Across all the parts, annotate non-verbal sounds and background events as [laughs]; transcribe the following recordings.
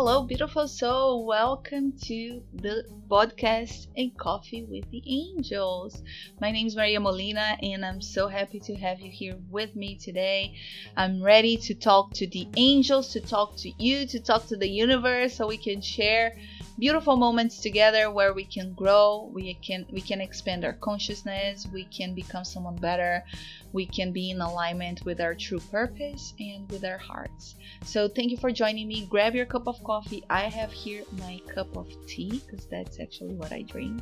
Hello, beautiful soul. Welcome to the podcast and coffee with the angels. My name is Maria Molina, and I'm so happy to have you here with me today. I'm ready to talk to the angels, to talk to you, to talk to the universe, so we can share beautiful moments together where we can grow we can we can expand our consciousness we can become someone better we can be in alignment with our true purpose and with our hearts. So thank you for joining me. Grab your cup of coffee. I have here my cup of tea because that's actually what i drink.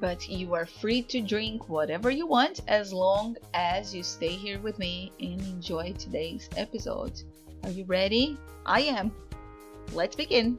But you are free to drink whatever you want as long as you stay here with me and enjoy today's episode. Are you ready? I am. Let's begin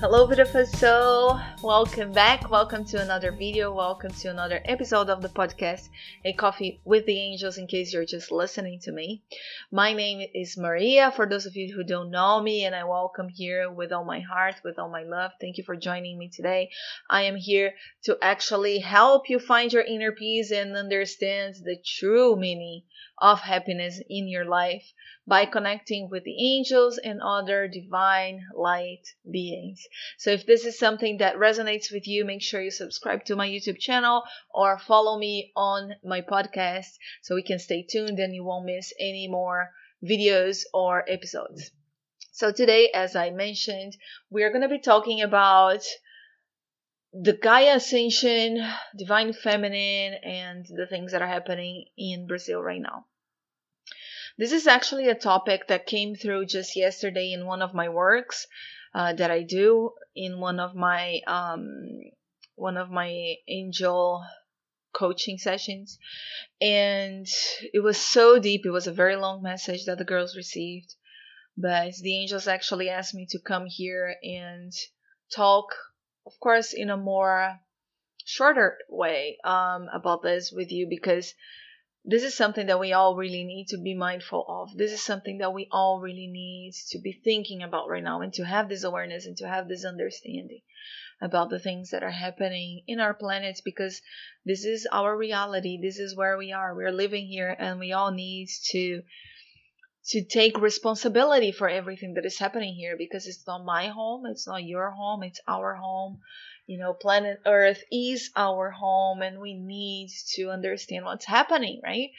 Hello beautiful soul, welcome back, welcome to another video, welcome to another episode of the podcast A Coffee with the Angels in case you're just listening to me. My name is Maria for those of you who don't know me and I welcome here with all my heart, with all my love. Thank you for joining me today. I am here to actually help you find your inner peace and understand the true meaning of happiness in your life by connecting with the angels and other divine light beings. So if this is something that resonates with you, make sure you subscribe to my YouTube channel or follow me on my podcast so we can stay tuned and you won't miss any more videos or episodes. So today, as I mentioned, we're going to be talking about the Gaia Ascension, Divine Feminine, and the things that are happening in Brazil right now. This is actually a topic that came through just yesterday in one of my works uh, that I do in one of my um, one of my angel coaching sessions, and it was so deep. It was a very long message that the girls received, but the angels actually asked me to come here and talk, of course, in a more shorter way um, about this with you because this is something that we all really need to be mindful of. This is something that we all really need to be thinking about right now and to have this awareness and to have this understanding about the things that are happening in our planet because this is our reality. This is where we are. We're living here and we all need to to take responsibility for everything that is happening here because it's not my home, it's not your home, it's our home you know, planet Earth is our home and we need to understand what's happening, right?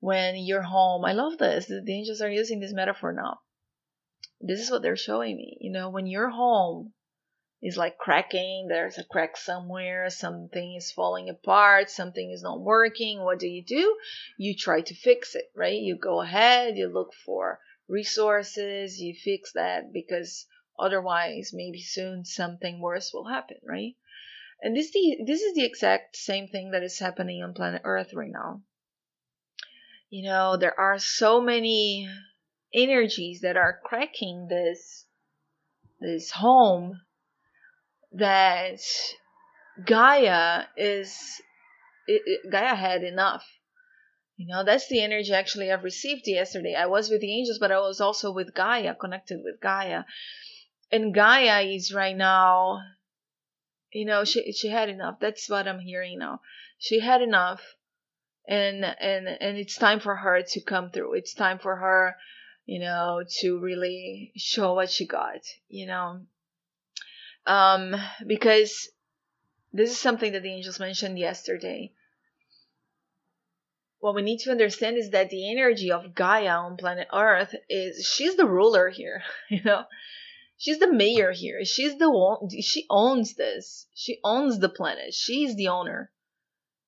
When you're home. I love this. The angels are using this metaphor now. This is what they're showing me. You know, when you're home is like cracking, there's a crack somewhere, something is falling apart, something is not working. What do you do? You try to fix it, right? You go ahead, you look for resources, you fix that because Otherwise, maybe soon something worse will happen, right? And this the this is the exact same thing that is happening on planet Earth right now. You know, there are so many energies that are cracking this this home that Gaia is it, it, Gaia had enough. You know, that's the energy actually I've received yesterday. I was with the angels, but I was also with Gaia, connected with Gaia and Gaia is right now, you know, she she had enough. That's what I'm hearing now. She had enough, and and and it's time for her to come through. It's time for her, you know, to really show what she got. You know, um, because this is something that the angels mentioned yesterday. What we need to understand is that the energy of Gaia on planet Earth is she's the ruler here, [laughs] you know she's the mayor here. She's the one. She owns this. She owns the planet. She's the owner.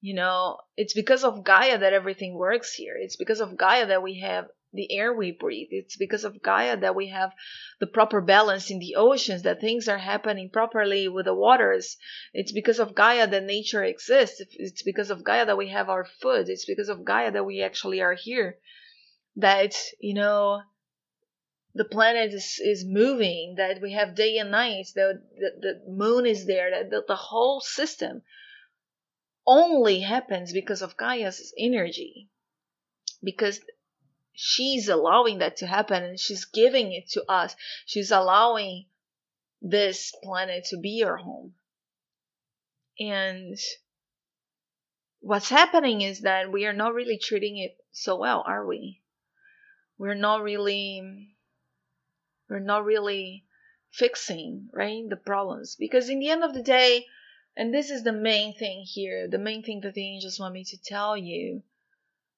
You know, it's because of Gaia that everything works here. It's because of Gaia that we have the air we breathe. It's because of Gaia that we have the proper balance in the oceans, that things are happening properly with the waters. It's because of Gaia that nature exists. It's because of Gaia that we have our food. It's because of Gaia that we actually are here. That, you know, the planet is, is moving, that we have day and night, that the, the moon is there, that the, the whole system only happens because of Gaia's energy. Because she's allowing that to happen and she's giving it to us. She's allowing this planet to be our home. And what's happening is that we are not really treating it so well, are we? We're not really we're not really fixing, right, the problems. Because in the end of the day, and this is the main thing here, the main thing that the angels want me to tell you.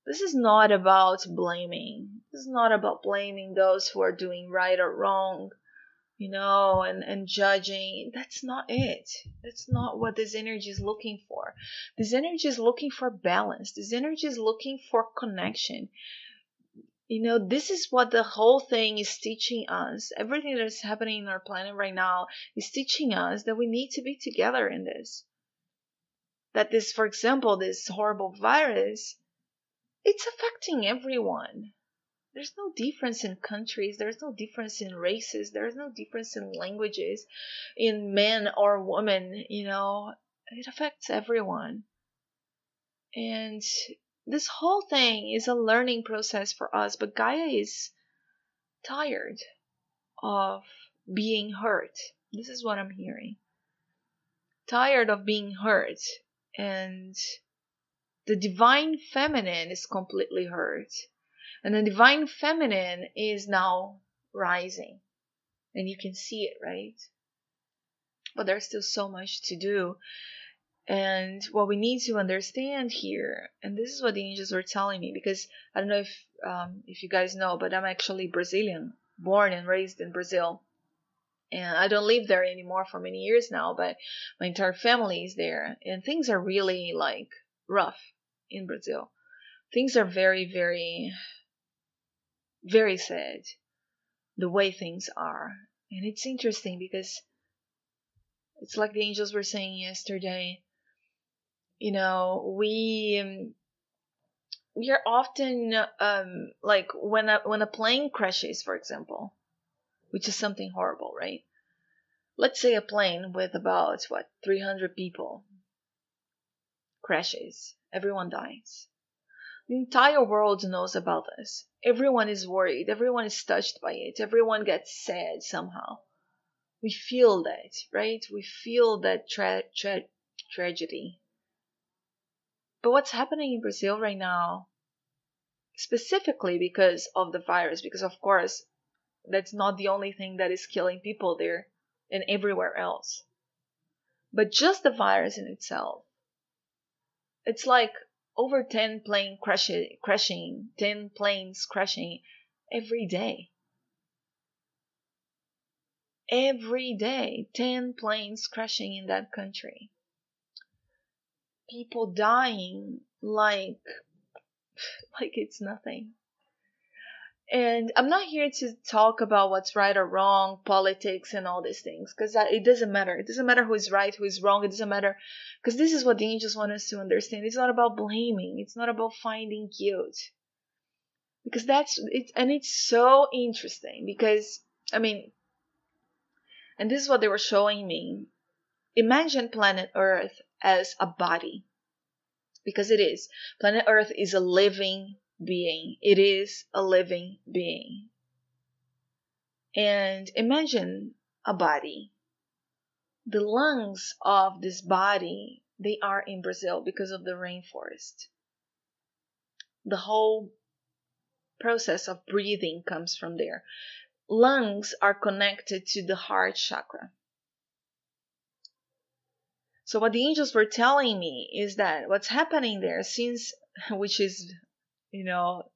This is not about blaming. This is not about blaming those who are doing right or wrong, you know, and, and judging. That's not it. That's not what this energy is looking for. This energy is looking for balance. This energy is looking for connection you know this is what the whole thing is teaching us everything that is happening in our planet right now is teaching us that we need to be together in this that this for example this horrible virus it's affecting everyone there's no difference in countries there's no difference in races there's no difference in languages in men or women you know it affects everyone and this whole thing is a learning process for us, but Gaia is tired of being hurt. This is what I'm hearing. Tired of being hurt, and the divine feminine is completely hurt, and the divine feminine is now rising, and you can see it, right? But there's still so much to do and what we need to understand here, and this is what the angels were telling me, because I don't know if um, if you guys know, but I'm actually Brazilian, born and raised in Brazil, and I don't live there anymore for many years now. But my entire family is there, and things are really like rough in Brazil. Things are very, very, very sad. The way things are, and it's interesting because it's like the angels were saying yesterday you know we um, we are often um, like when a when a plane crashes for example which is something horrible right let's say a plane with about what 300 people crashes. Everyone dies. The entire world knows about this. Everyone is worried. Everyone is touched by it. Everyone gets sad somehow. We feel that right? We feel that tra- tra- tragedy. But what's happening in Brazil right now, specifically because of the virus, because of course, that's not the only thing that is killing people there and everywhere else, but just the virus in itself. It's like over 10 plane crashing, crashing 10 planes crashing every day. Every day, 10 planes crashing in that country people dying like [sighs] like it's nothing. And I'm not here to talk about what's right or wrong, politics, and all these things, because it doesn't matter. It doesn't matter who is right, who is wrong. It doesn't matter, because this is what the angels want us to understand. It's not about blaming. It's not about finding guilt, because that's it. And it's so interesting because I mean, and this is what they were showing me. Imagine planet Earth as a body. Because it is. Planet Earth is a living being. It is a living being. And imagine a body. The lungs of this body, they are in Brazil because of the rainforest. The whole process of breathing comes from there. Lungs are connected to the heart chakra. So what the angels were telling me is that what's happening there, since [laughs] which is, you know,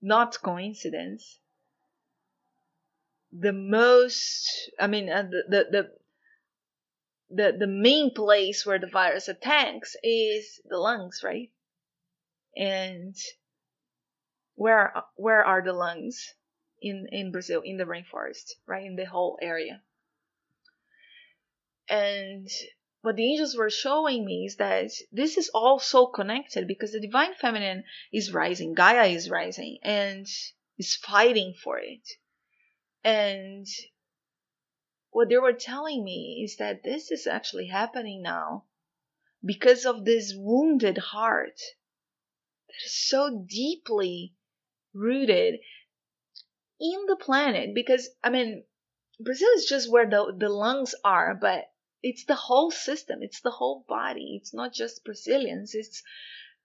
not coincidence, the most, I mean, uh, the, the the the the main place where the virus attacks is the lungs, right? And where where are the lungs in in Brazil in the rainforest, right? In the whole area. And what the angels were showing me is that this is all so connected because the divine feminine is rising, Gaia is rising, and is fighting for it. And what they were telling me is that this is actually happening now because of this wounded heart that is so deeply rooted in the planet. Because, I mean, Brazil is just where the, the lungs are, but it's the whole system it's the whole body it's not just brazilians it's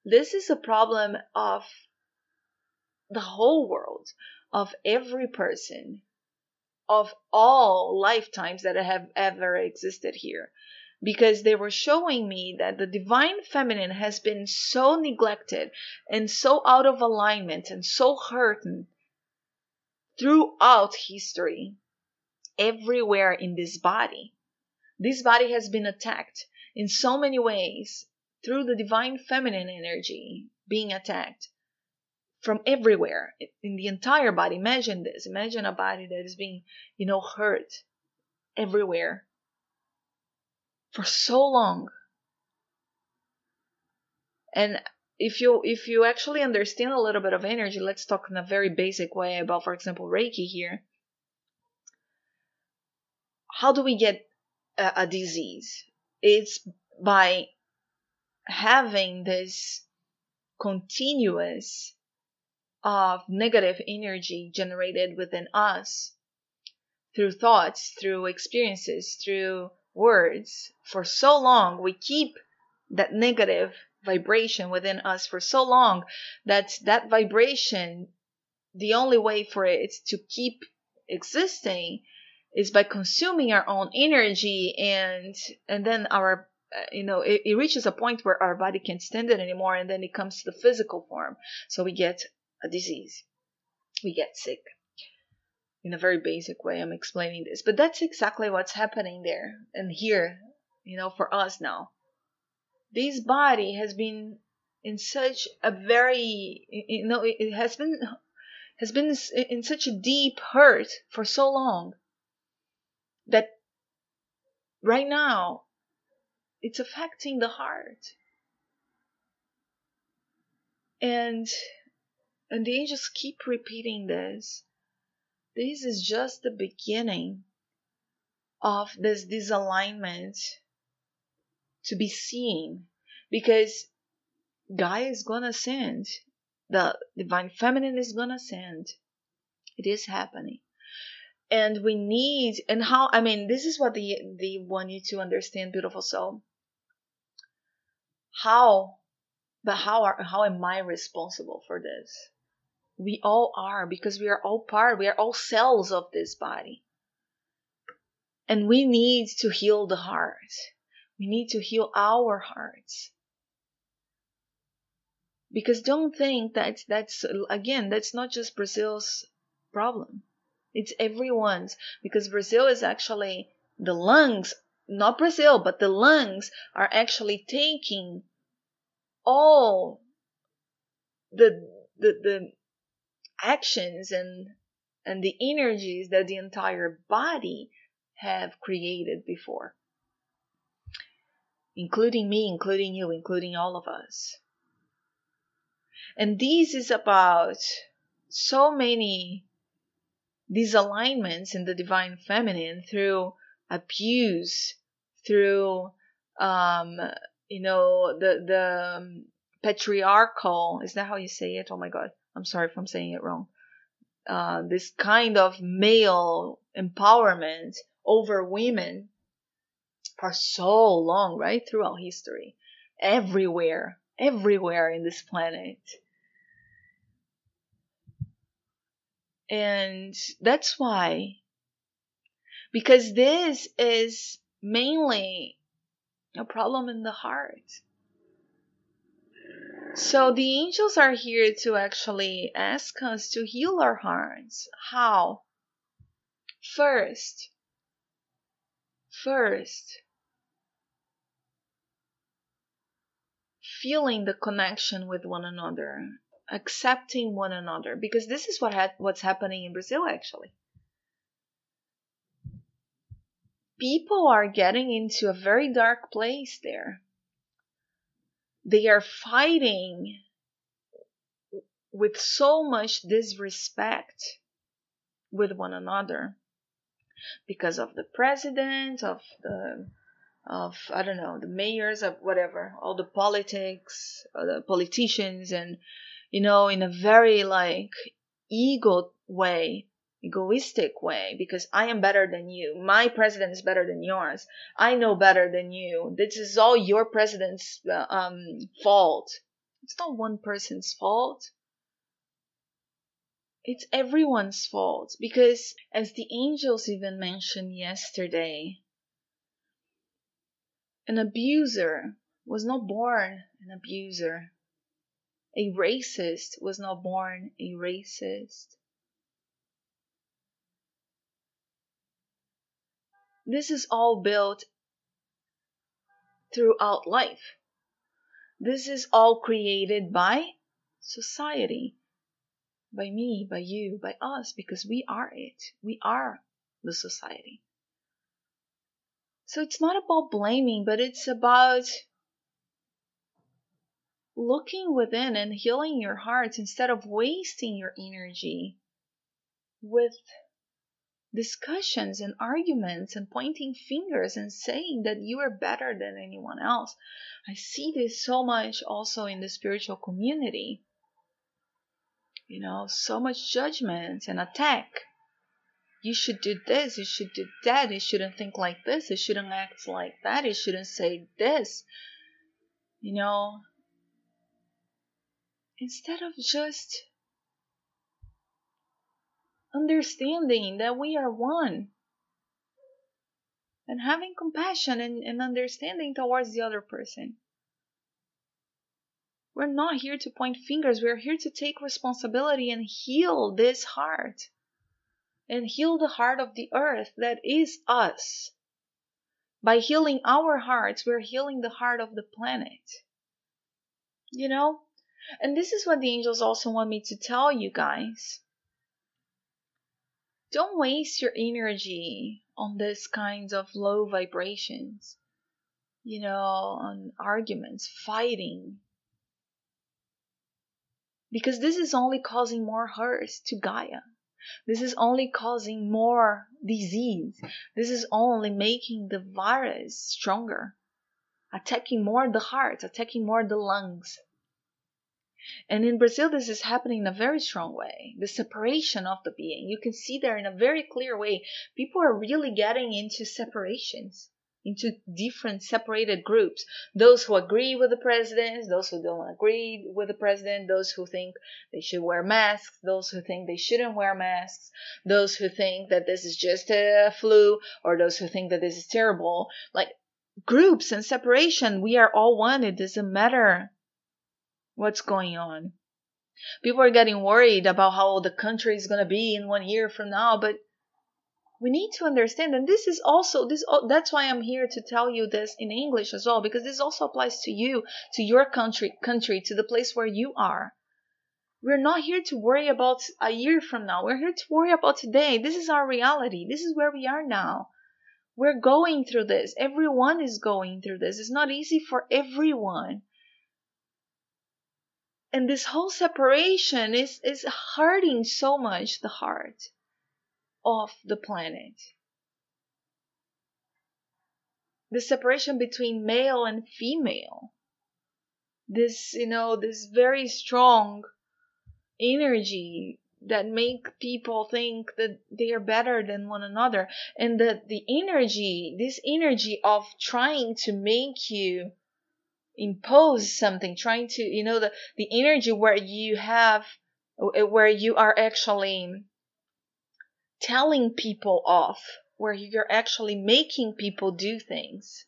this is a problem of the whole world, of every person, of all lifetimes that have ever existed here. Because they were showing me that the divine feminine has been so neglected and so out of alignment and so hurting throughout history, everywhere in this body. This body has been attacked in so many ways through the divine feminine energy being attacked from everywhere in the entire body. Imagine this. Imagine a body that is being, you know, hurt everywhere for so long. And if you if you actually understand a little bit of energy, let's talk in a very basic way about, for example, Reiki here. How do we get a, a disease? It's by having this continuous of negative energy generated within us through thoughts, through experiences, through words for so long. We keep that negative vibration within us for so long that that vibration, the only way for it to keep existing is by consuming our own energy and and then our uh, you know it, it reaches a point where our body can't stand it anymore and then it comes to the physical form. So we get a disease. We get sick. In a very basic way i'm explaining this. But that's exactly what's happening there and here you know for us now. This body has been in such a very you know it has been has been in such a deep hurt for so long that right now it's affecting the heart. And and the angels keep repeating this. This is just the beginning of this disalignment to be seen. Because Gaia is gonna send. The divine feminine is gonna send. It is happening and we need and how i mean this is what they they want you to understand beautiful soul. How but how are how am i responsible for this? We all are because we are all part we are all cells of this body. And we need to heal the heart. We need to heal our hearts. Because don't think that that's again that's not just brazil's problem it's everyone's because brazil is actually the lungs not brazil but the lungs are actually taking all the the, the actions and and the energies that the entire body have created before. Including me including you including all of us. And this is about so many disalignments in the divine feminine through abuse through um, you know the the um, patriarchal is that how you say it? Oh my god i'm sorry if i'm saying it wrong. Uh, this kind of male empowerment over women for so long right throughout history. Everywhere everywhere in this planet and that's why because this is mainly a problem in the heart. So the angels are here to actually ask us to heal our hearts. How? First, first, feeling the connection with one another, accepting one another, because this is what ha- what's happening in Brazil actually. people are getting into a very dark place there. They are fighting with so much disrespect with one another because of the president, of the of I don't know the mayors of whatever, all the politics, uh, the politicians, and you know in a very like ego way egoistic way because I am better than you. My president is better than yours. I know better than you. This is all your president's uh, um, fault. It's not one person's fault. It's everyone's fault because, as the angels even mentioned yesterday, an abuser was not born an abuser. A racist was not born a racist. This is all built throughout life. This is all created by society, by me, by you, by us, because we are it. We are the society. So it's not about blaming, but it's about looking within and healing your heart instead of wasting your energy with discussions and arguments and pointing fingers and saying that you are better than anyone else. I see this so much also in the spiritual community. You know, so much judgment and attack. You should do this, you should do that, you shouldn't think like this, you shouldn't act like that, you shouldn't say this. You know, instead of just understanding that we are one and having compassion and, and understanding towards the other person. We're not here to point fingers, we're here to take responsibility and heal this heart and heal the heart of the earth that is us. By healing our hearts, we're healing the heart of the planet. You know? And this is what the angels also want me to tell you guys. Don't waste your energy on these kinds of low vibrations, you know, on arguments, fighting. Because this is only causing more hurt to Gaia. This is only causing more disease. This is only making the virus stronger, attacking more the heart, attacking more the lungs. And in Brazil, this is happening in a very strong way. The separation of the being. You can see there in a very clear way. People are really getting into separations, into different separated groups. Those who agree with the president, those who don't agree with the president, those who think they should wear masks, those who think they shouldn't wear masks, those who think that this is just a flu, or those who think that this is terrible. Like groups and separation, we are all one. It doesn't matter what's going on. People are getting worried about how the country is going to be in one year from now, but we need to understand and this is also this oh, that's why i'm here to tell you this in english as well because this also applies to you to your country country to the place where you are. We're not here to worry about a year from now. We're here to worry about today. This is our reality. This is where we are now. We're going through this. Everyone is going through this. It's not easy for everyone and this whole separation is is hurting so much the heart of the planet. The separation between male and female. This you know this very strong energy that make people think that they are better than one another. And that the energy this energy of trying to make you impose something trying to you know the the energy where you have uh, where you are actually telling people off where you're actually making people do things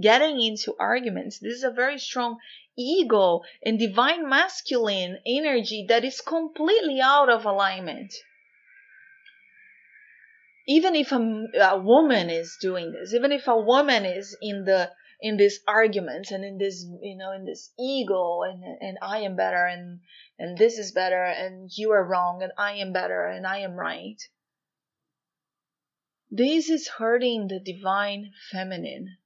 getting into arguments. This is a very strong ego and divine masculine energy that is completely out of alignment. Even if a, a woman is doing this even if a woman is in the in these arguments and in this you know in this ego and and I am better and and this is better and you are wrong and I am better and I am right. This is hurting the divine feminine.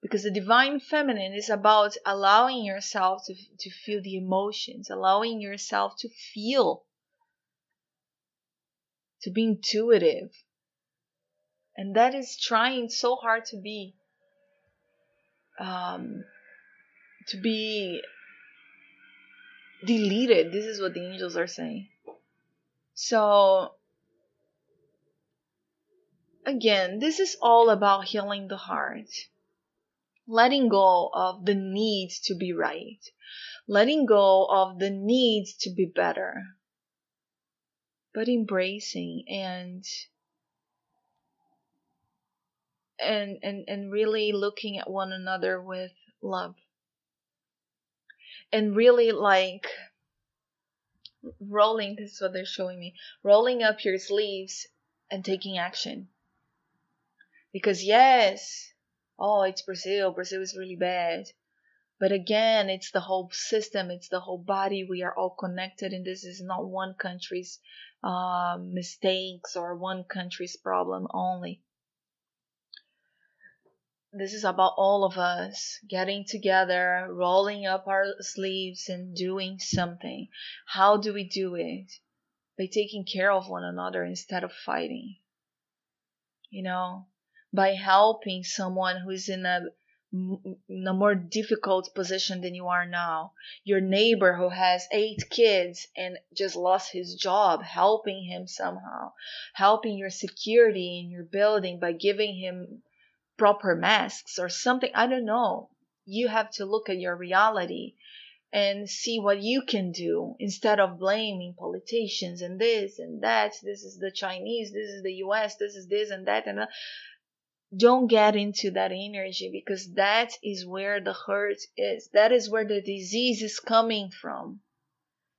Because the divine feminine is about allowing yourself to, to feel the emotions, allowing yourself to feel, to be intuitive. And that is trying so hard to be um, to be deleted. This is what the angels are saying. So, again, this is all about healing the heart, letting go of the need to be right, letting go of the need to be better, but embracing and and and and really looking at one another with love. And really like rolling this is what they're showing me rolling up your sleeves and taking action. Because yes oh it's brazil. Brazil is really bad. But again it's the whole system. It's the whole body. We are all connected and this is not one country's uh, mistakes or one country's problem only this is about all of us getting together, rolling up our sleeves and doing something. How do we do it? By taking care of one another instead of fighting. You know, by helping someone who's in a, in a more difficult position than you are now. Your neighbor who has eight kids and just lost his job, helping him somehow. Helping your security in your building by giving him proper masks or something. I don't know. You have to look at your reality and see what you can do instead of blaming politicians and this and that. This is the Chinese, this is the US, this is this and that and that. Don't get into that energy because that is where the hurt is. That is where the disease is coming from.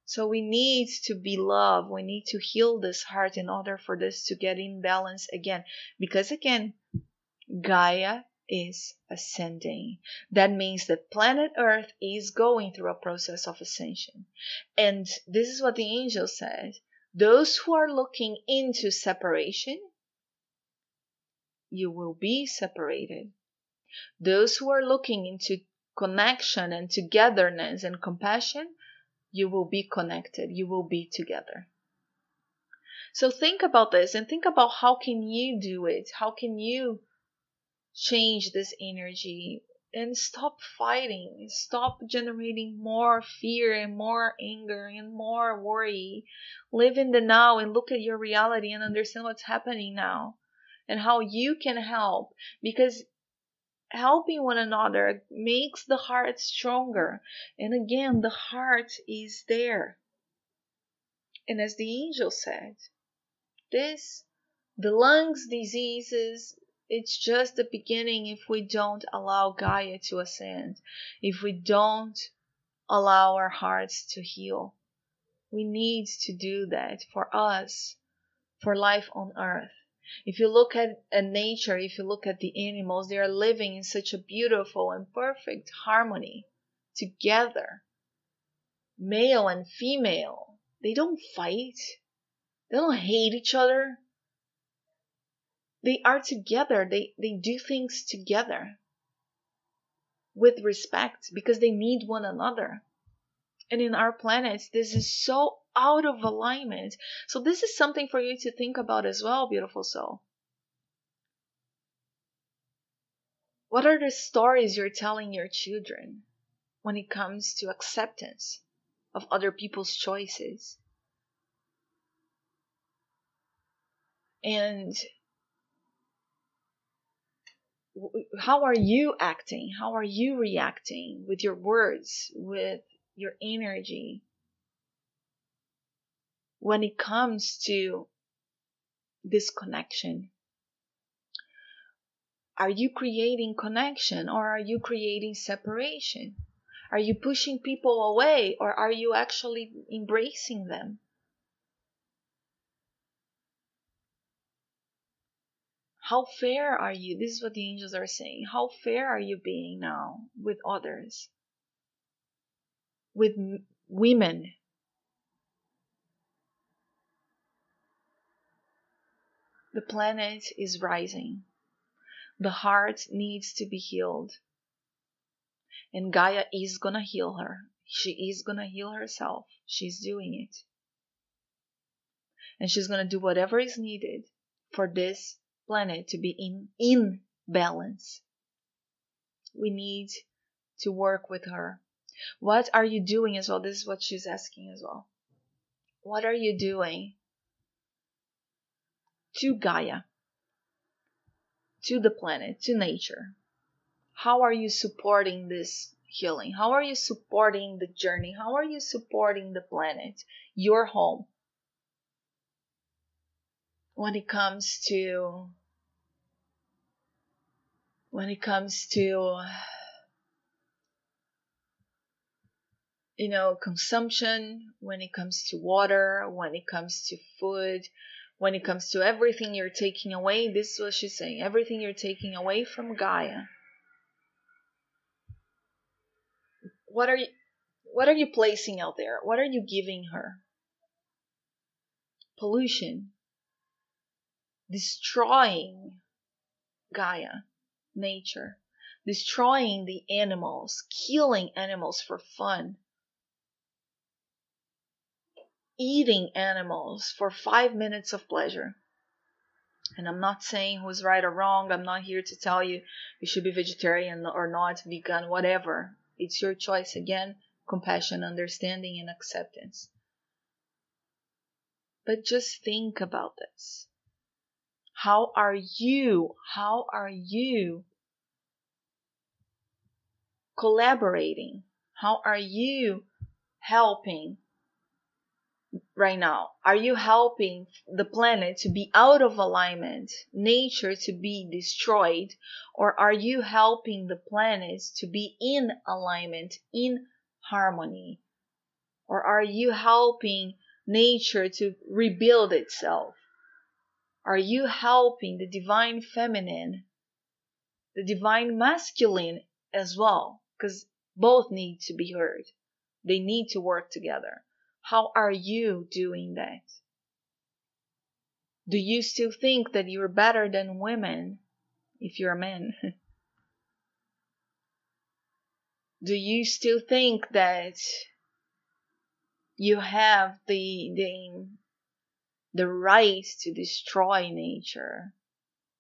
So we need to be loved. We need to heal this heart in order for this to get in balance again. Because again, Gaia is ascending. That means that planet Earth is going through a process of ascension. And this is what the angel said those who are looking into separation, you will be separated. Those who are looking into connection and togetherness and compassion, you will be connected. You will be together. So think about this and think about how can you do it? How can you change this energy and stop fighting. Stop generating more fear and more anger and more worry. Live in the now and look at your reality and understand what's happening now and how you can help because helping one another makes the heart stronger. And again the heart is there. And as the angel said this the lungs diseases it's just the beginning if we don't allow Gaia to ascend, if we don't allow our hearts to heal. We need to do that for us, for life on earth. If you look at, at nature, if you look at the animals, they are living in such a beautiful and perfect harmony together. Male and female, they don't fight, they don't hate each other, they are together. They they do things together with respect because they need one another. And in our planet this is so out of alignment. So this is something for you to think about as well beautiful soul. What are the stories you're telling your children when it comes to acceptance of other people's choices? And how are you acting? How are you reacting with your words, with your energy? When it comes to this connection, are you creating connection or are you creating separation? Are you pushing people away or are you actually embracing them? How fair are you? This is what the angels are saying. How fair are you being now with others? With m- women? The planet is rising. The heart needs to be healed. And Gaia is gonna heal her. She is gonna heal herself. She's doing it. And she's gonna do whatever is needed for this planet to be in, in balance. We need to work with her. What are you doing as well? This is what she's asking as well. What are you doing to Gaia, to the planet, to nature? How are you supporting this healing? How are you supporting the journey? How are you supporting the planet, your home? When it comes to when it comes to you know consumption when it comes to water when it comes to food when it comes to everything you're taking away this is what she's saying everything you're taking away from gaia. What are you what are you placing out there? What are you giving her? Pollution. Destroying gaia nature destroying the animals killing animals for fun eating animals for five minutes of pleasure and I'm not saying who's right or wrong. I'm not here to tell you you should be vegetarian or not, vegan, whatever. It's your choice again compassion, understanding, and acceptance. But just think about this. How are you? How are you collaborating? How are you helping right now? Are you helping the planet to be out of alignment, nature to be destroyed, or are you helping the planet to be in alignment, in harmony? Or are you helping nature to rebuild itself? Are you helping the divine feminine, the divine masculine as well? Because both need to be heard. They need to work together. How are you doing that? Do you still think that you're better than women if you're a man? [laughs] Do you still think that you have the the the right to destroy nature,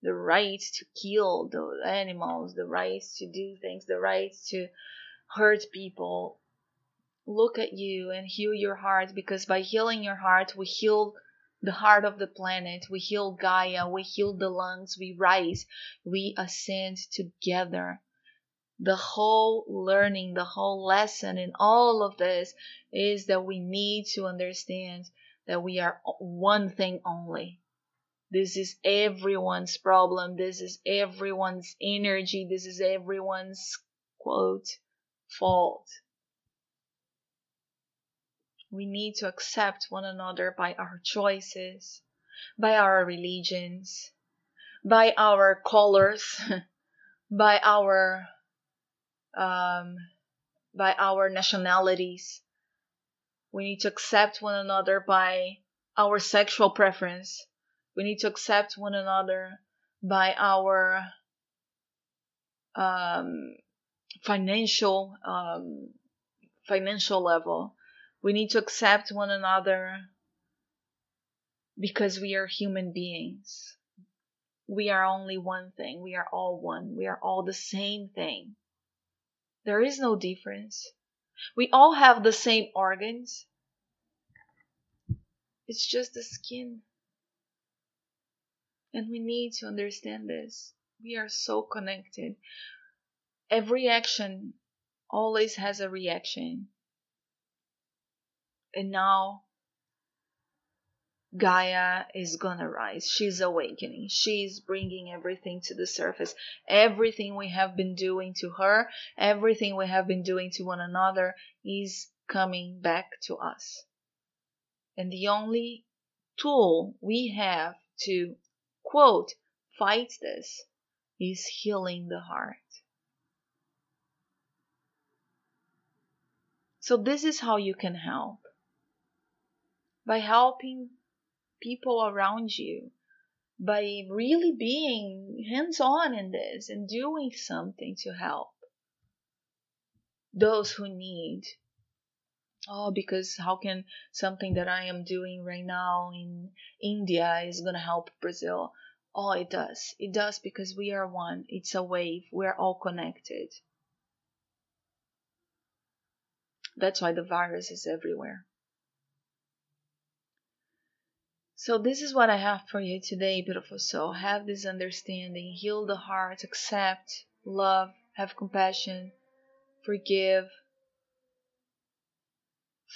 the right to kill the animals, the right to do things, the right to hurt people look at you and heal your heart because by healing your heart, we heal the heart of the planet, we heal Gaia, we heal the lungs, we rise, we ascend together. The whole learning, the whole lesson in all of this is that we need to understand that we are one thing only. This is everyone's problem. This is everyone's energy. This is everyone's quote fault. We need to accept one another by our choices, by our religions, by our colors, [laughs] by our um, by our nationalities. We need to accept one another by our sexual preference. We need to accept one another by our um, financial um, financial level. We need to accept one another because we are human beings. We are only one thing. We are all one. We are all the same thing. There is no difference. We all have the same organs. It's just the skin. And we need to understand this. We are so connected. Every action always has a reaction. And now Gaia is gonna rise. She's awakening. She's bringing everything to the surface. Everything we have been doing to her, everything we have been doing to one another is coming back to us. And the only tool we have to, fight this is healing the heart. So, this is how you can help by helping people around you, by really being hands on in this and doing something to help those who need. Oh, because how can something that I am doing right now in India is going to help Brazil? Oh, it does. It does because we are one. It's a wave. We're all connected. That's why the virus is everywhere. So, this is what I have for you today, beautiful soul. Have this understanding, heal the heart, accept, love, have compassion forgive,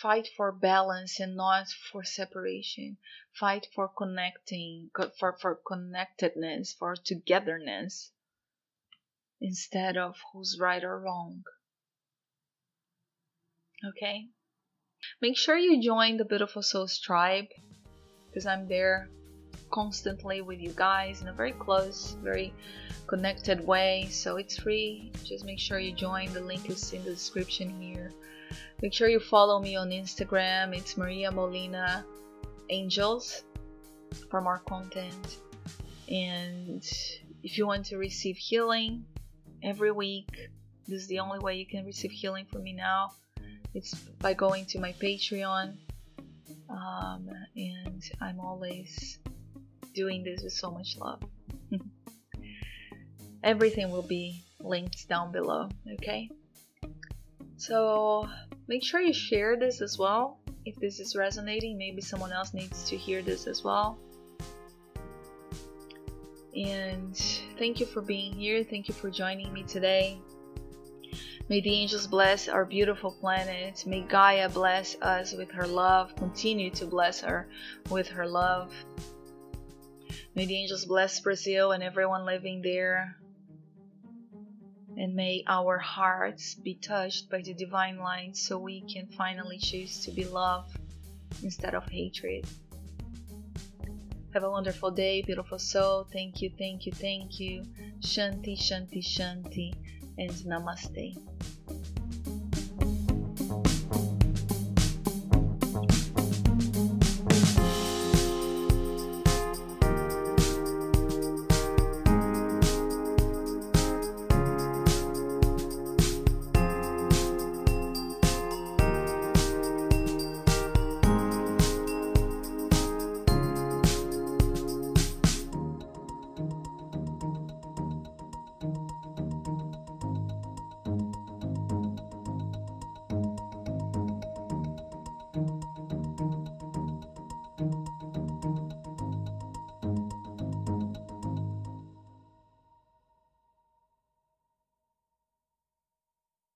fight for balance and not for separation. Fight for connecting for, for connectedness for togetherness instead of who's right or wrong. Okay? Make sure you join the beautiful souls tribe because i'm there constantly with you guys in a very close very connected way so it's free just make sure you join the link is in the description here Make sure you follow me on Instagram. It's Maria Molina Angels for more content. And if you want to receive healing every week, this is the only way you can receive healing from me now. It's by going to my Patreon. Um, and I'm always doing this with so much love. [laughs] Everything will be linked down below, okay? So make sure you share this as well if this is resonating. Maybe someone else needs to hear this as well. And thank you for being here. Thank you for joining me today. May the angels bless our beautiful planet. May Gaia bless us with her love. Continue to bless her with her love. May the angels bless Brazil and everyone living there and may our hearts be touched by the divine light so we can finally choose to be love instead of hatred. Have a wonderful day, beautiful soul. Thank you, thank you, thank you. Shanti, Shanti, Shanti, and Namaste.